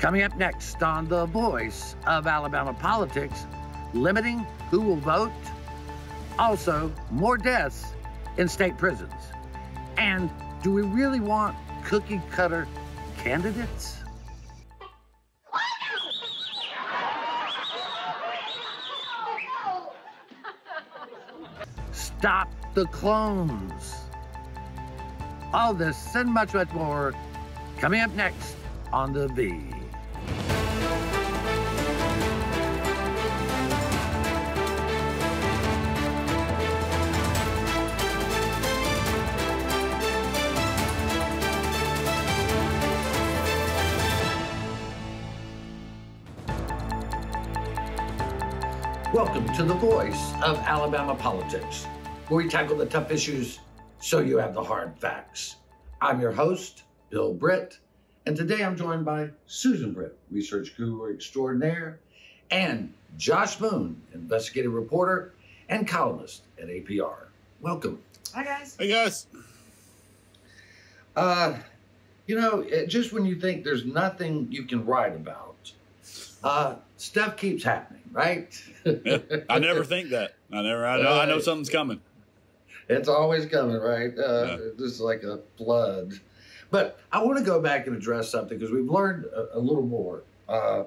Coming up next on The Voice of Alabama Politics, limiting who will vote. Also, more deaths in state prisons. And do we really want cookie cutter candidates? Stop the clones. All this and much, much more coming up next on The V. to the voice of Alabama politics, where we tackle the tough issues so you have the hard facts. I'm your host, Bill Britt, and today I'm joined by Susan Britt, research guru extraordinaire, and Josh Boone, investigative reporter and columnist at APR. Welcome. Hi, guys. Hey guys. Uh, you know, just when you think there's nothing you can write about, uh, stuff keeps happening, right? I never think that. I never. I know. I know something's coming. It's always coming, right? Uh, Yeah. This is like a flood. But I want to go back and address something because we've learned a, a little more. Uh,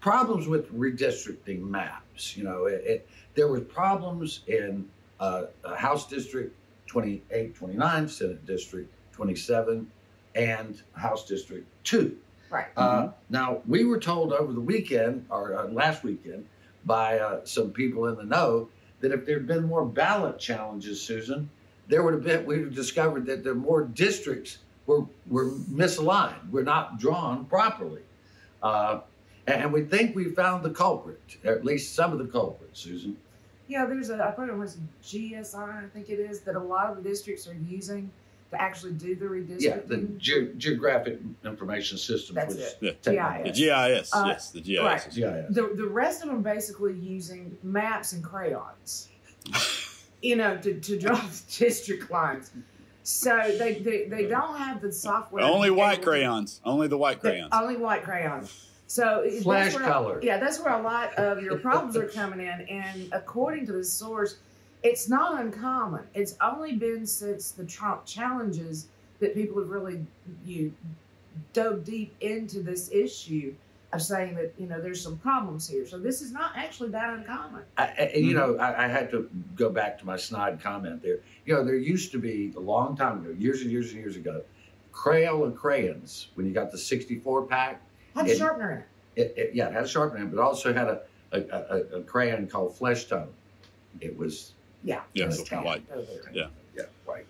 problems with redistricting maps. You know, it, it, there were problems in uh, uh, House District 28, 29, Senate District 27, and House District 2. Right. Uh, now, we were told over the weekend, or uh, last weekend, by uh, some people in the know that if there had been more ballot challenges, Susan, there would have been, we would have discovered that there more districts were, were misaligned, were not drawn properly. Uh, and, we think we found the culprit, or at least some of the culprits, Susan. Yeah, there's a, I thought it was GSI, I think it is, that a lot of the districts are using actually do the Yeah, the ge- geographic information system. That's which- it. Yeah. technically- The GIS. Uh, yes, the GIS. right. GIS. The, the rest of them basically using maps and crayons, you know, to, to draw district lines. So they, they, they don't have the software. Only white able crayons. Only the white the- crayons. Only white crayons. So Flash that's where, color. Yeah, that's where a lot of your problems are coming in. And according to the source, it's not uncommon. It's only been since the Trump challenges that people have really you dove deep into this issue of saying that you know there's some problems here. So this is not actually that uncommon. I, I, Mm-hmm. you know, I, I had to go back to my snide comment there. You know, there used to be a long time ago, years and years and years ago, Crayola crayons. When you got the 64 pack, Had a sharpener in it. it, it yeah, it had a sharpener, but also had a a, a, a crayon called Flesh Tone. It was Yeah. Yeah, it's it's tan. white. Yeah. yeah, right.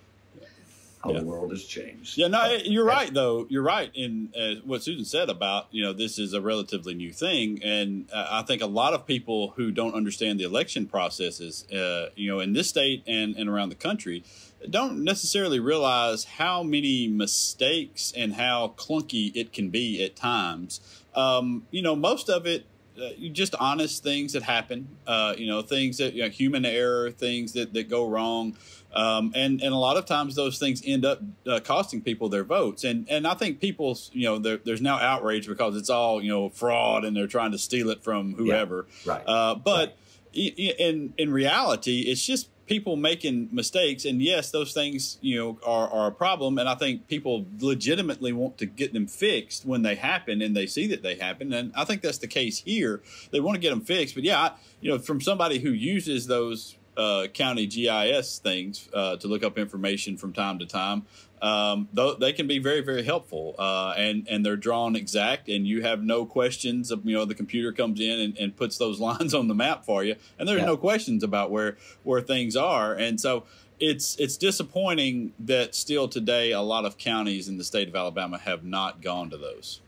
How Yeah. the world has changed. Yeah, no, Uh, you're right though. You're right in uh, what Susan said about you know this is a relatively new thing, and uh, I think a lot of people who don't understand the election processes, uh, you know, in this state and and around the country, don't necessarily realize how many mistakes and how clunky it can be at times. Um, you know, most of it. Uh, just honest things that happen, uh, you know, things that you know, human error, things that, that go wrong, um, and and a lot of times those things end up uh, costing people their votes. And and I think people, you know, there's now outrage because it's all you know fraud and they're trying to steal it from whoever. right. Uh, but i- in in reality, it's just people making mistakes. And yes, those things you know are, are a problem. And I think people legitimately want to get them fixed when they happen and they see that they happen. And I think that's the case here. They want to get them fixed. But yeah, I, you know, from somebody who uses those uh, county GIS things uh, to look up information from time to time. Um, though they can be very, very helpful, uh, and and they're drawn exact, and you have no questions. Of, you know, the computer comes in and, and puts those lines on the map for you, and there's Yeah. no questions about where where things are. And so it's it's disappointing that still today a lot of counties in the state of Alabama have not gone to those.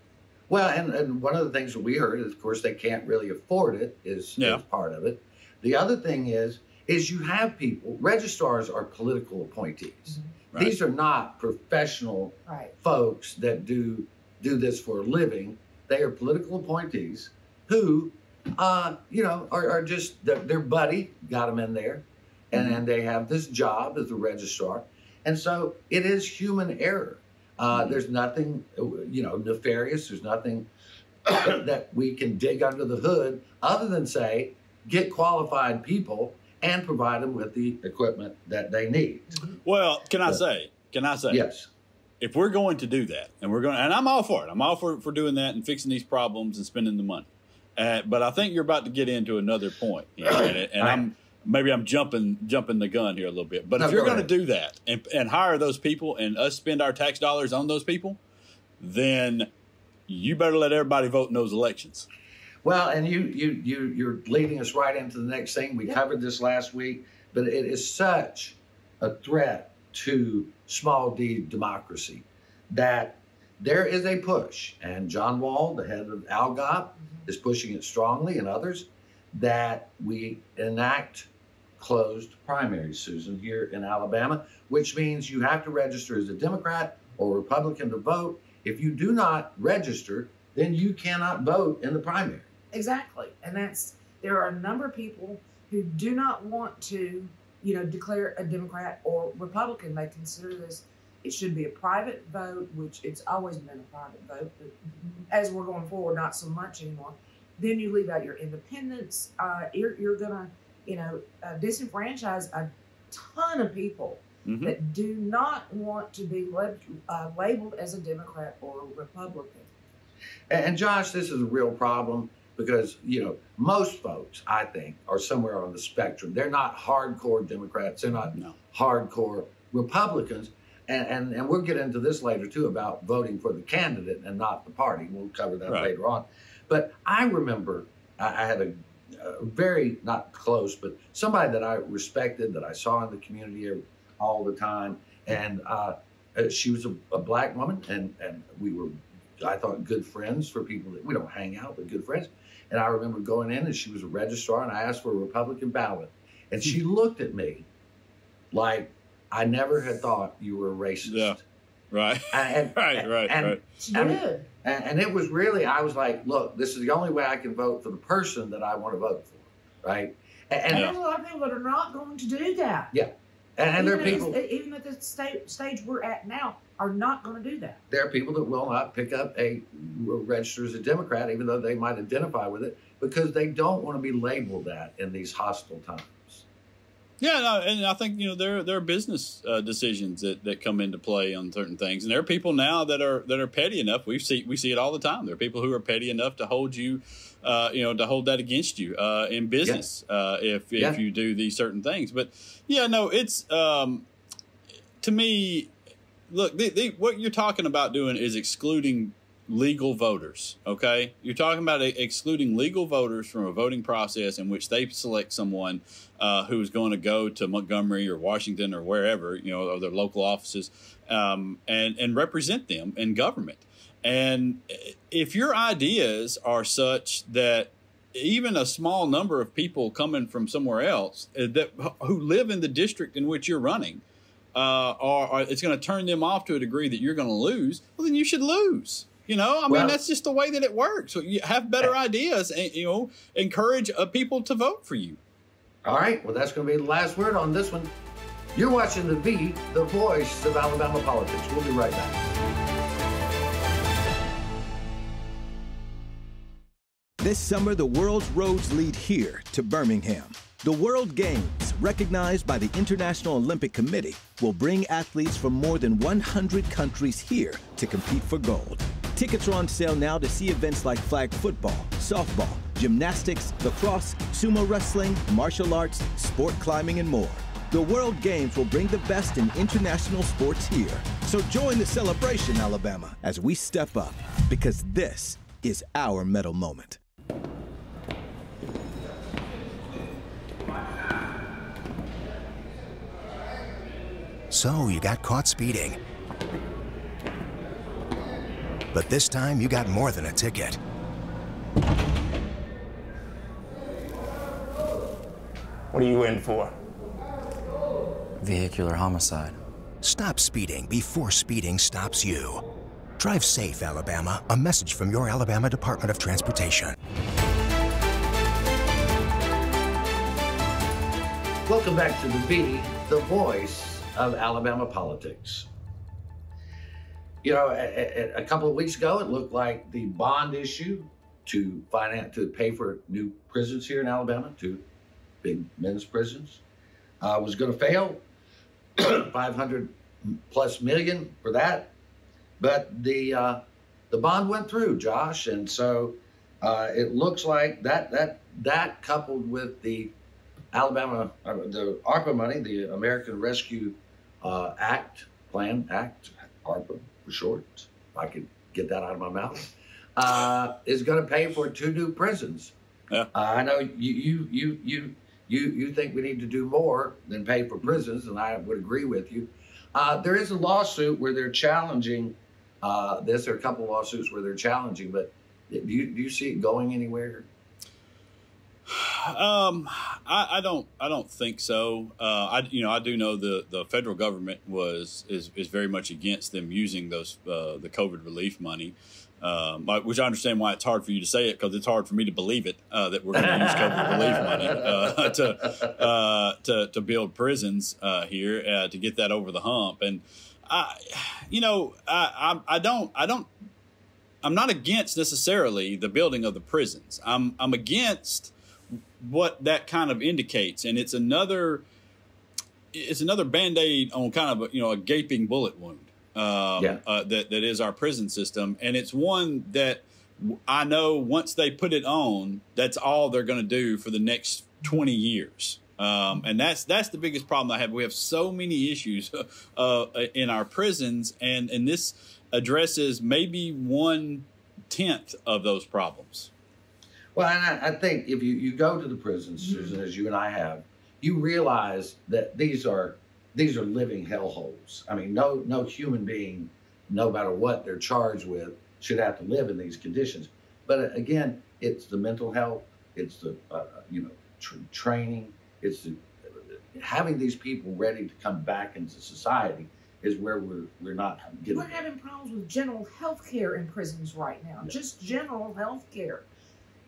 Well, and, and one of the things that we heard is, of course, they can't really afford it. Is, Yeah. is part of it. The other thing is, is you have people. Registrars are political appointees. Right. These are not professional Right. folks that do do this for a living. They are political appointees who, uh, you know, are, are just their, their buddy got them in there, and then they have this job as a registrar, and so it is human error. Uh, Mhm. There's nothing, you know, nefarious. There's nothing that we can dig under the hood other than say get qualified people and provide them with the equipment that they need. Well, can I say? Can I say? Yes. If we're going to do that, and we're going, and I'm all for it. I'm all for for doing that and fixing these problems and spending the money. Uh, but I think you're about to get into another point, here, and, and I'm maybe I'm jumping jumping the gun here a little bit. But No, if you're go going to do that and, and hire those people and us spend our tax dollars on those people, then you better let everybody vote in those elections. Well, and you you you you're leading us right into the next thing. We Yeah. covered this last week, but it is such a threat to small d democracy that there is a push, and John Wahl, the head of ALGOP, mm-hmm. is pushing it strongly, and others that we enact closed primaries, Susan, here in Alabama, which means you have to register as a Democrat or Republican to vote. If you do not register, then you cannot vote in the primary. Exactly. And that's there are a number of people who do not want to, you know, declare a Democrat or Republican. They consider this it should be a private vote, which it's always been a private vote, but as we're going forward, not so much anymore. Then you leave out your independence. Uh, you're, you're gonna, you know, uh, disenfranchise a ton of people Mhm. that do not want to be lab- uh, labeled as a Democrat or a Republican. And, and Josh, this is a real problem because you know most folks, I think, are somewhere on the spectrum. They're not hardcore Democrats. They're not No. hardcore Republicans. And, and and we'll get into this later too about voting for the candidate and not the party. We'll cover that Right. later on. But I remember I, I had a, a very not close, but somebody that I respected that I saw in the community all the time, and uh, uh, she was a, a black woman, and and we were I thought good friends for people that we don't hang out, but good friends. And I remember going in and she was a registrar and I asked for a Republican ballot. And she hmm. looked at me like I never had thought you were a racist. Yeah. Right. And, Right. Right. and, right. She I mean, did. and, and it was really, I was like, look, this is the only way I can vote for the person that I want to vote for. Right. And, and, And there's a lot of people that are not going to do that. and, and there are even, people. at even at the state, stage we're at now, are not going to do that. there are people that will not pick up a register as a Democrat, even though they might identify with it, because they don't want to be labeled that in these hostile times. Yeah, no, and I think you know there there are business uh, decisions that, that come into play on certain things, and there are people now that are that are petty enough. We see we see it all the time. There are people who are petty enough to hold you, uh, you know, to hold that against you uh, in business uh, if if Yeah. you do these certain things. But yeah, no, it's um, to me. Look, the, the, what you're talking about doing is excluding legal voters. Okay, you're talking about e- excluding legal voters from a voting process in which they select someone uh, who is going to go to Montgomery or Washington or wherever you know, or their local offices, um, and and represent them in government. And if your ideas are such that even a small number of people coming from somewhere else uh, that who live in the district in which you're running uh, are, are it's going to turn them off to a degree that you're going to lose, well, then you should lose. You know, I mean, that's just the way that it works. So you have better ideas, and you know, encourage uh, people to vote for you. All right, well, that's going to be the last word on this one. You're watching the V, the voice of Alabama politics. We'll be right back. This summer, the world's roads lead here to Birmingham. The World Games, recognized by the International Olympic Committee, will bring athletes from more than 100 countries here to compete for gold. Tickets are on sale now to see events like flag football, softball, gymnastics, lacrosse, sumo wrestling, martial arts, sport climbing, and more. The World Games will bring the best in international sports here. So join the celebration, Alabama, as we step up, because this is our medal moment. So you got caught speeding. But this time you got more than a ticket. What are you in for? Vehicular homicide. Stop speeding before speeding stops you. Drive safe, Alabama. A message from your Alabama Department of Transportation. Welcome back to the V, the voice of Alabama politics. You know, a, a- a couple of weeks ago, it looked like the bond issue to finance to pay for new prisons here in Alabama, two big men's prisons. Uh, was going to fail, 500 plus million for that, but the uh, the bond went through, Josh, and so uh, it looks like that that that coupled with the Alabama uh, the ARPA money, the American Rescue uh, Act Plan Act, ARPA for short, if I could get that out of my mouth, uh, is going to pay for two new prisons. Yeah. Uh, I know you you you you you you think we need to do more than pay for prisons, and I would agree with you. Uh, there is a lawsuit where they're challenging uh, this. There are a couple of lawsuits where they're challenging, but do you do you see it going anywhere? Um, I, I don't. I don't think so. Uh, I, you know, I do know the the federal government was is is very much against them using those uh, the COVID relief money. Um, which I understand why it's hard for you to say it because it's hard for me to believe it uh, that we're going to use COVID relief money uh, to, uh, to to build prisons uh, here uh, to get that over the hump. And I, you know, I, I I don't I don't I'm not against necessarily the building of the prisons. I'm I'm against what that kind of indicates, and it's another it's another band aid on kind of a, you know a gaping bullet wound um, Yeah. uh, that that is our prison system, and it's one that I know once they put it on, that's all they're going to do for the next twenty years. Um, and that's that's the biggest problem I have. We have so many issues uh, in our prisons, and and this addresses maybe one tenth of those problems. Well, and I, I think if you, you go to the prisons, Susan, as you and I have, you realize that these are these are living hellholes. I mean, no no human being, no matter what they're charged with, should have to live in these conditions. But uh, again, it's the mental health, it's the uh, you know tr- training, it's the having these people ready to come back into society is where we're we're not getting. We're having problems with general health care in prisons right now, Yeah. just general health care.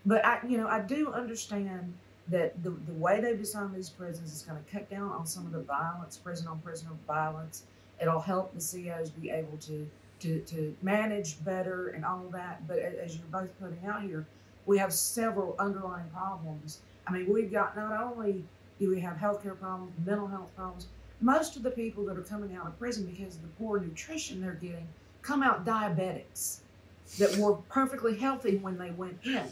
But I, you know, I do understand that the, the way they've designed these prisons is going to cut down on some of the violence, prison on prison violence. It'll help the COs be able to, to, to manage better and all that. But as you're both putting out here, we have several underlying problems. I mean, we've got not only do we have healthcare problems, mental health problems, most of the people that are coming out of prison because of the poor nutrition they're getting come out diabetics that were perfectly healthy when they went in.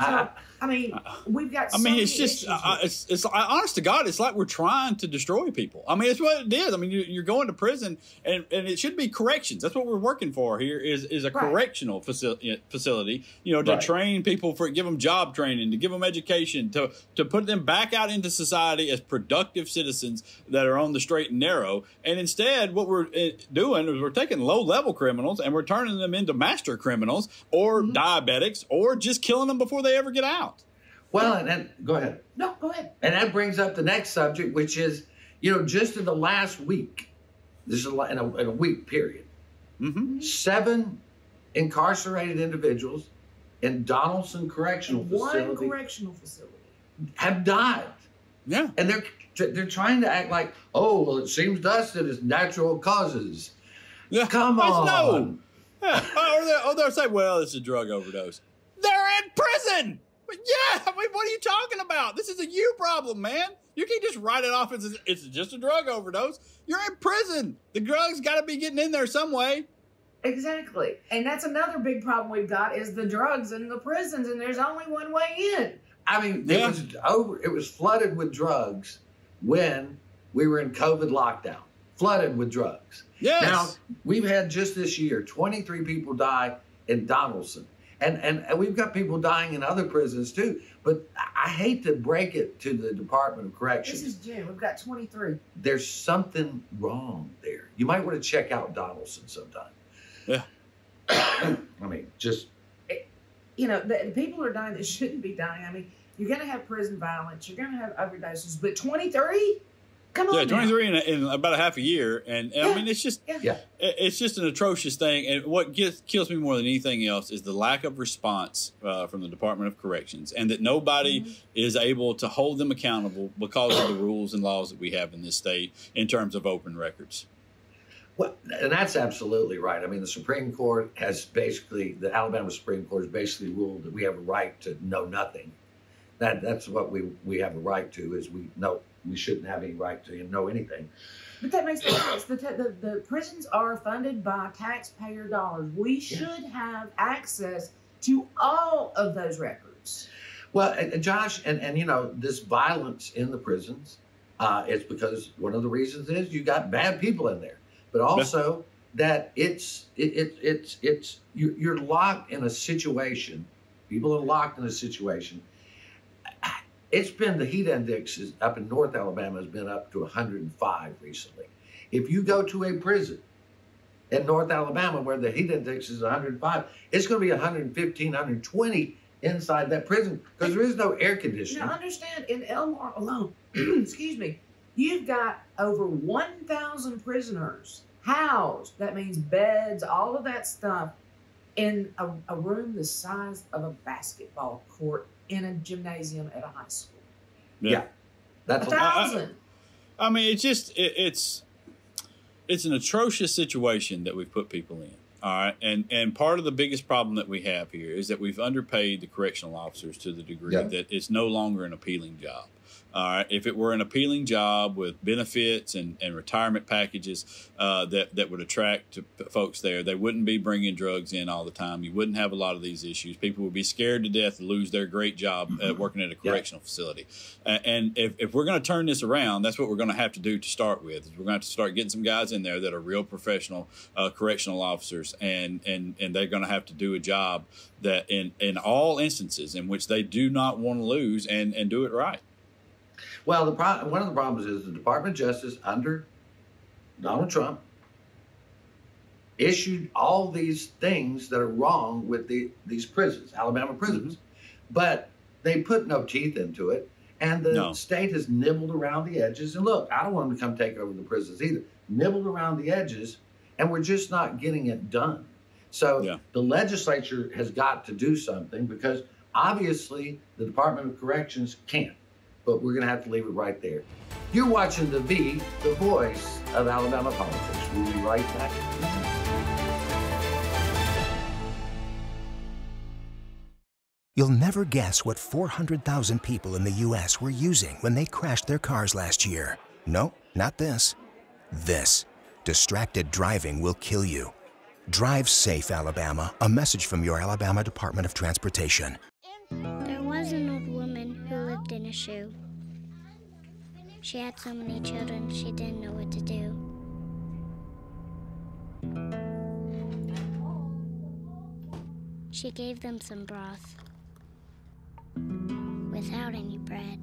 So, I- I mean, we've got. I so mean, many it's just, issues uh, it's, it's, I, honest to God, it's like we're trying to destroy people. I mean, it's what it is. I mean, you, you're going to prison, and, and it should be corrections. That's what we're working for here. Is is a Right. correctional facility, facility, you know, to Right. train people for, give them job training, to give them education, to to put them back out into society as productive citizens that are on the straight and narrow. And instead, what we're uh, doing is we're taking low level criminals and we're turning them into master criminals or Mm-hmm. diabetics or just killing them before they ever get out. well, and then go ahead. no, go ahead. And that brings up the next subject, which is, you know, just in the last week, this is a in a, in a week period, hmm seven incarcerated individuals in Donaldson Correctional One Facility correctional facility. have died, Yeah. and they're they're trying to act like, oh, well, it seems to us that it's natural causes. Yeah. Come It's on, No. Yeah. Or, they, or they'll say, well, it's a drug overdose. They're in prison. Yeah. I mean, what are you talking about? This is a you problem, man. You can't just write it off as it's just a drug overdose. You're in prison. The drugs got to be getting in there some way. Exactly, and that's another big problem we've got is the drugs in the prisons, and there's only one way in. I mean, Yeah. it was over. It was flooded with drugs when we were in COVID lockdown. Flooded with drugs. Yes. Now we've had just this year 23 people die in Donaldson, and and, and we've got people dying in other prisons too. But I I hate to break it to the Department of Corrections. This is June. We've got 23. There's something wrong there. You might want to check out Donaldson sometime. Yeah. I mean, just You know, the, the people are dying that shouldn't be dying. I mean, you're going to have prison violence. You're going to have overdoses, but 23? Come on. yeah, 23 in, in about a half a year. And, and I mean, it's just, Yeah. Yeah. it- it's just an atrocious thing. And what gets, kills me more than anything else is the lack of response uh, from the Department of Corrections and that nobody Mm-hmm. is able to hold them accountable because of the rules and laws that we have in this state in terms of open records. Well, and that's absolutely right. I mean, the Supreme Court has basically, the Alabama Supreme Court has basically ruled that we have a right to know nothing. That that's what we we have a right to is we know we shouldn't have any right to know anything. But that makes sense. The, the, the prisons are funded by taxpayer dollars. We should have access to all of those records. Well, and, and Josh, and, and you know, this violence in the prisons, uh, it's because one of the reasons is you got bad people in there, but also that it's it, it it's it's you, you're locked in a situation. People are locked in a situation. It's been the heat index is up in North Alabama has been up to 105 recently. If you go to a prison in North Alabama where the heat index is 105, it's going to be 115, 120 inside that prison because there is no air conditioning. Now, understand in Elmore alone, excuse me, you've got over 1,000 prisoners housed. That means beds, all of that stuff in a, a room the size of a basketball court in a gymnasium at a high school. Yeah. That's A a lot. thousand. I mean, it's just it, it's it's an atrocious situation that we've put people in. All right, and and part of the biggest problem that we have here is that we've underpaid the correctional officers to the degree Yeah. that it's no longer an appealing job. All right, if it were an appealing job with benefits and, and retirement packages uh, that that would attract to p- folks there, they wouldn't be bringing drugs in all the time. You wouldn't have a lot of these issues. People would be scared to death to lose their great job uh, working at a Yeah. correctional facility. Uh, and if, if we're going to turn this around, that's what we're going to have to do to start with. We're going to have to start getting some guys in there that are real professional uh, correctional officers, and and and they're going to have to do a job that in in all instances in which they do not want to lose and and do it right. Well, the pro- one of the problems is the Department of Justice under Donald Trump issued all these things that are wrong with the these prisons, Alabama prisons, mm-hmm. but they put no teeth into it, and the No. state has nibbled around the edges. And look, I don't want them to come take over the prisons either. Nibbled around the edges, and we're just not getting it done. So Yeah. the legislature has got to do something because obviously the Department of Corrections can't but we're going to have to leave it right there. You're watching The V, the voice of Alabama politics. We'll be right back. You'll never guess what 400,000 people in the U.S. were using when they crashed their cars last year. No, not this. This. Distracted driving will kill you. Drive safe, Alabama. A message from your Alabama Department of Transportation. Shoe. She had so many children, she didn't know what to do. She gave them some broth without any bread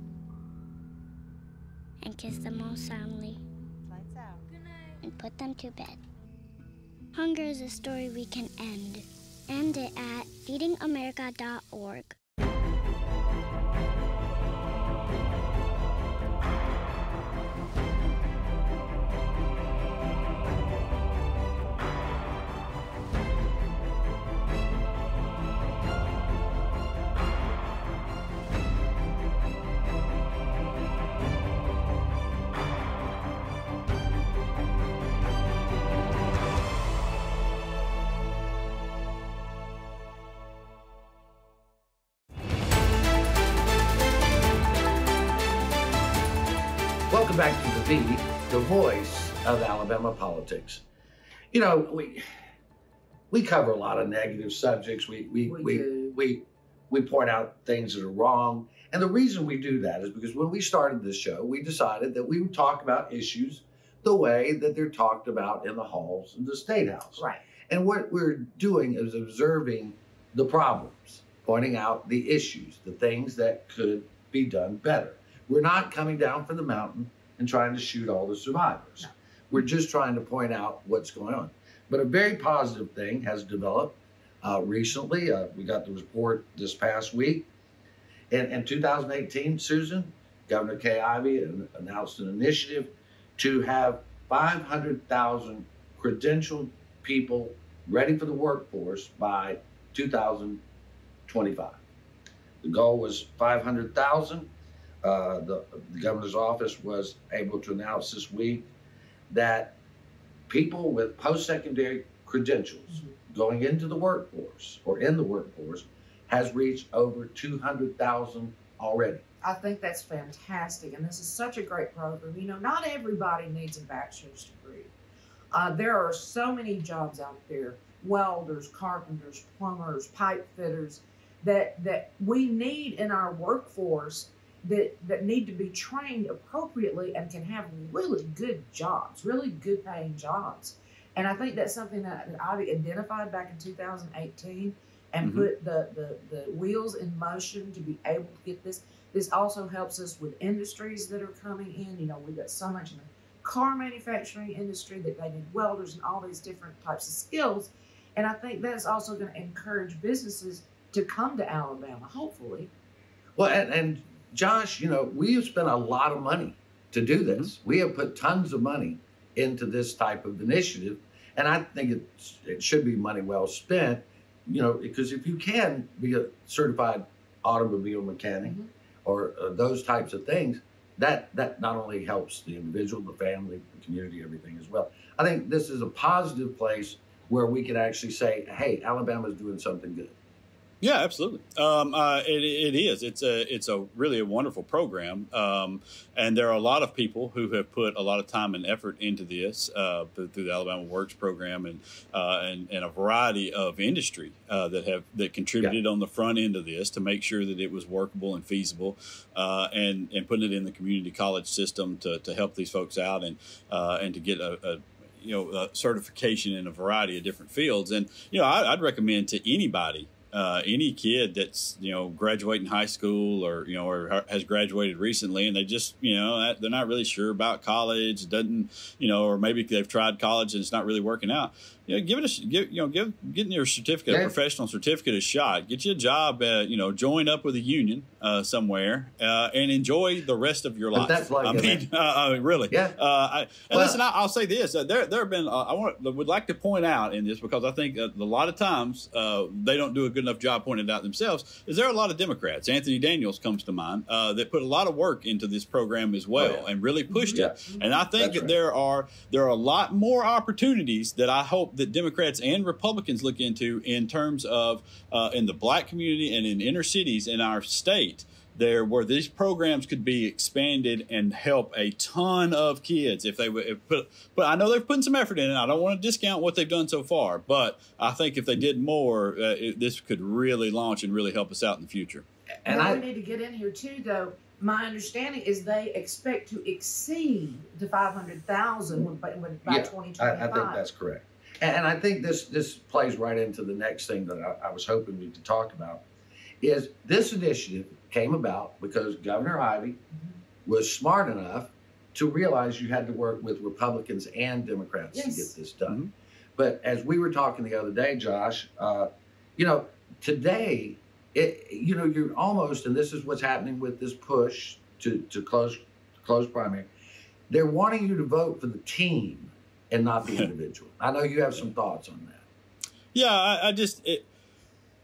and kissed them all soundly and put them to bed. Hunger is a story we can end. End it at feedingamerica.org. to The voice of Alabama politics. You know, we we cover a lot of negative subjects. We we We we we, we point out things that are wrong. And the reason we do that is because when we started this show, we decided that we would talk about issues the way that they're talked about in the halls of the State House. Right. And what we're doing is observing the problems, pointing out the issues, the things that could be done better. We're not coming down from the mountain and trying to shoot all the survivors. We're just trying to point out what's going on. But a very positive thing has developed uh, recently. Uh, we got the report this past week. In, in 2018, Susan, Governor Kay Ivey announced an initiative to have 500,000 credentialed people ready for the workforce by 2025. The goal was 500,000. Uh, the, the governor's office was able to announce this week that people with post-secondary credentials Mhm. going into the workforce or in the workforce has reached over 200,000 already. I think that's fantastic, and this is such a great program. You know, not everybody needs a bachelor's degree. Uh, there are so many jobs out there: welders, carpenters, plumbers, pipe fitters that that we need in our workforce that that need to be trained appropriately and can have really good jobs, really good paying jobs. And I think that's something that, that I identified back in 2018 and Mhm. put the, the the wheels in motion to be able to get this. This also helps us with industries that are coming in. You know, we've got so much in the car manufacturing industry that they need welders and all these different types of skills. And I think that's also going to encourage businesses to come to Alabama, hopefully. Well, and, and Josh, you know, we have spent a lot of money to do this. Mm-hmm. We have put tons of money into this type of initiative, and I think it's, it should be money well spent. You know, because if you can be a certified automobile mechanic Mhm. or uh, those types of things, that that not only helps the individual, the family, the community, everything as well. I think this is a positive place where we can actually say, "Hey, Alabama's doing something good." Yeah, absolutely. Um, uh, it, it is. It's a it's a really a wonderful program, um, and there are a lot of people who have put a lot of time and effort into this uh, through the Alabama Works program and uh, and, and a variety of industry uh, that have that contributed on the front end of this to make sure that it was workable and feasible, uh, and and putting it in the community college system to, to help these folks out and uh, and to get a, a you know certification in a variety of different fields. And you know I, I'd recommend to anybody uh, any kid that's you know graduating high school or you know or has graduated recently and they just you know they're not really sure about college doesn't you know or maybe they've tried college and it's not really working out you know give it a give you know give getting your certificate Yeah. a professional certificate a shot get you a job uh, you know join up with a union uh, somewhere uh, and enjoy the rest of your But life that's like I a- mean uh, uh, really Yeah. uh, I, and Well- listen, I, I'll say this: uh, there, there have been. Uh, I want would like to point out in this because I think uh, a lot of times uh, they don't do a good enough job pointing it out themselves. Is there are a lot of Democrats? Anthony Daniels comes to mind uh, that put a lot of work into this program as well Oh, yeah. and really pushed Yeah. it. And I think That's that right. there are there are a lot more opportunities that I hope that Democrats and Republicans look into in terms of uh, in the black community and in inner cities in our state there where these programs could be expanded and help a ton of kids if they would put but I know they've put some effort in it. I don't want to discount what they've done so far, but I think if they did more, uh, it, this could really launch and really help us out in the future. And now I, we need to get in here too, though. My understanding is they expect to exceed the five hundred thousand by, by Yeah, twenty I, I think that's correct. And, and I think this this plays right into the next thing that I, I was hoping we could talk about is this initiative came about because Governor Ivey was smart enough to realize you had to work with Republicans and Democrats to get this done. But as we were talking the other day, Josh, uh, you know, today, it, you know, you're almost, and this is what's happening with this push to, to close close primary. They're wanting you to vote for the team and not the individual. I know you have some thoughts on that. Yeah, I, I just it,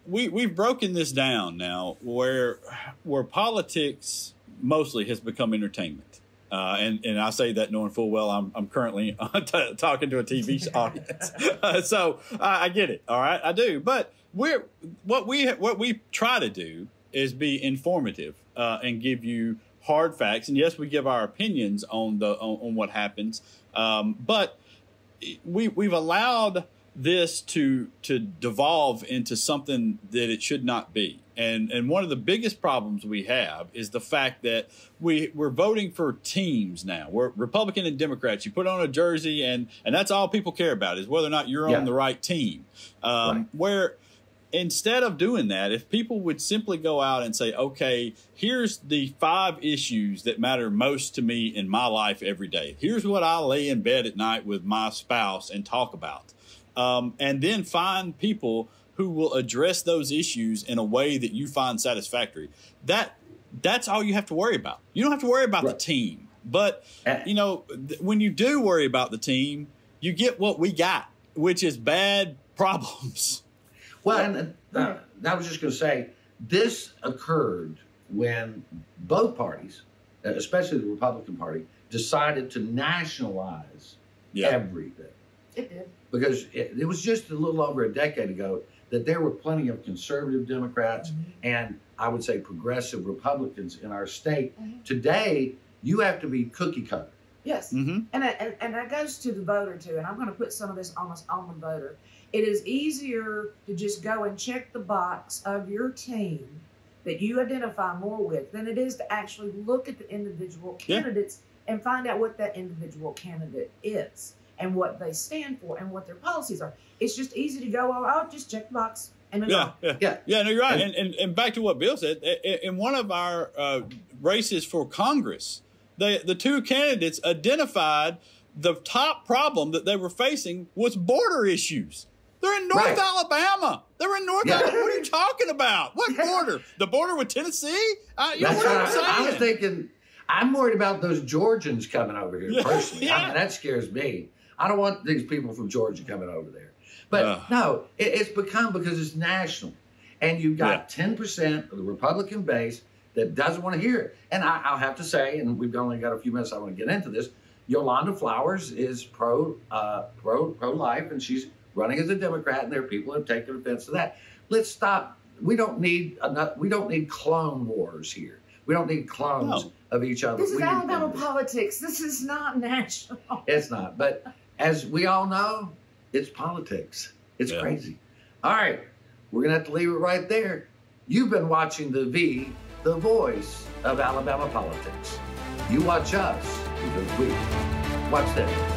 we we've broken this down now where where politics mostly has become entertainment. Uh, and and I say that knowing full well I'm I'm currently t- talking to a TV audience, Uh, so I, I get it. All right, I do. But we're what we what we try to do is be informative uh, and give you hard facts. And yes, we give our opinions on the on, on what happens. Um, but we we've allowed this to to devolve into something that it should not be. And and one of the biggest problems we have is the fact that we we're voting for teams now. We're Republican and Democrats. You put on a jersey and and that's all people care about is whether or not you're Yeah. on the right team. Um, Right. Where instead of doing that, if people would simply go out and say, okay, here's the five issues that matter most to me in my life every day. Here's what I lay in bed at night with my spouse and talk about. Um, and then find people who will address those issues in a way that you find satisfactory. That that's all you have to worry about. You don't have to worry about the team. But Uh, you know, th- when you do worry about the team, you get what we got, which is bad problems. Well, and uh, I was just going to say this occurred when both parties, uh, especially the Republican Party, decided to nationalize Yeah. everything. It did. because it, it was just a little over a decade ago that there were plenty of conservative Democrats Mhm. and I would say progressive Republicans in our state. Mhm. Today, you have to be cookie cutter. Yes. hmm And, and and that goes to the voter too. And I'm going to put some of this on us on the voter. It is easier to just go and check the box of your team that you identify more with than it is to actually look at the individual Yeah. candidates and find out what that individual candidate is and what they stand for and what their policies are. It's just easy to go, oh, I'll just check the box and move Yeah, yeah, Yeah. yeah. No, you're right. And- And and, and back to what Bill said, i- i- in one of our uh, races for Congress, the the two candidates identified the top problem that they were facing was border issues. They're in North Right. Alabama. They're in North Yeah. Alabama. What are you talking about? What Yeah. border? The border with Tennessee? Uh, you know That's what what I'm saying? I, I was thinking. I'm worried about those Georgians coming over here Yeah, personally. I mean, that scares me. I don't want these people from Georgia coming over there. But Ugh. no, it, it's become because it's national, and you've got ten percent of the Republican base that doesn't want to hear it. And I, I'll have to say, and we've only got a few minutes. I want to get into this. Yolanda Flowers is pro uh, pro pro life, and she's running as a Democrat, and there are people who have taken offense to that. Let's stop. We don't need enough. We don't need clone wars here. We don't need clones No. of each other. This is We need- Alabama politics. This is not national. It's not. But as we all know, it's politics. It's Yeah. crazy. All right. We're going to have to leave it right there. You've been watching the V, the voice of Alabama politics. You watch us because we watch them.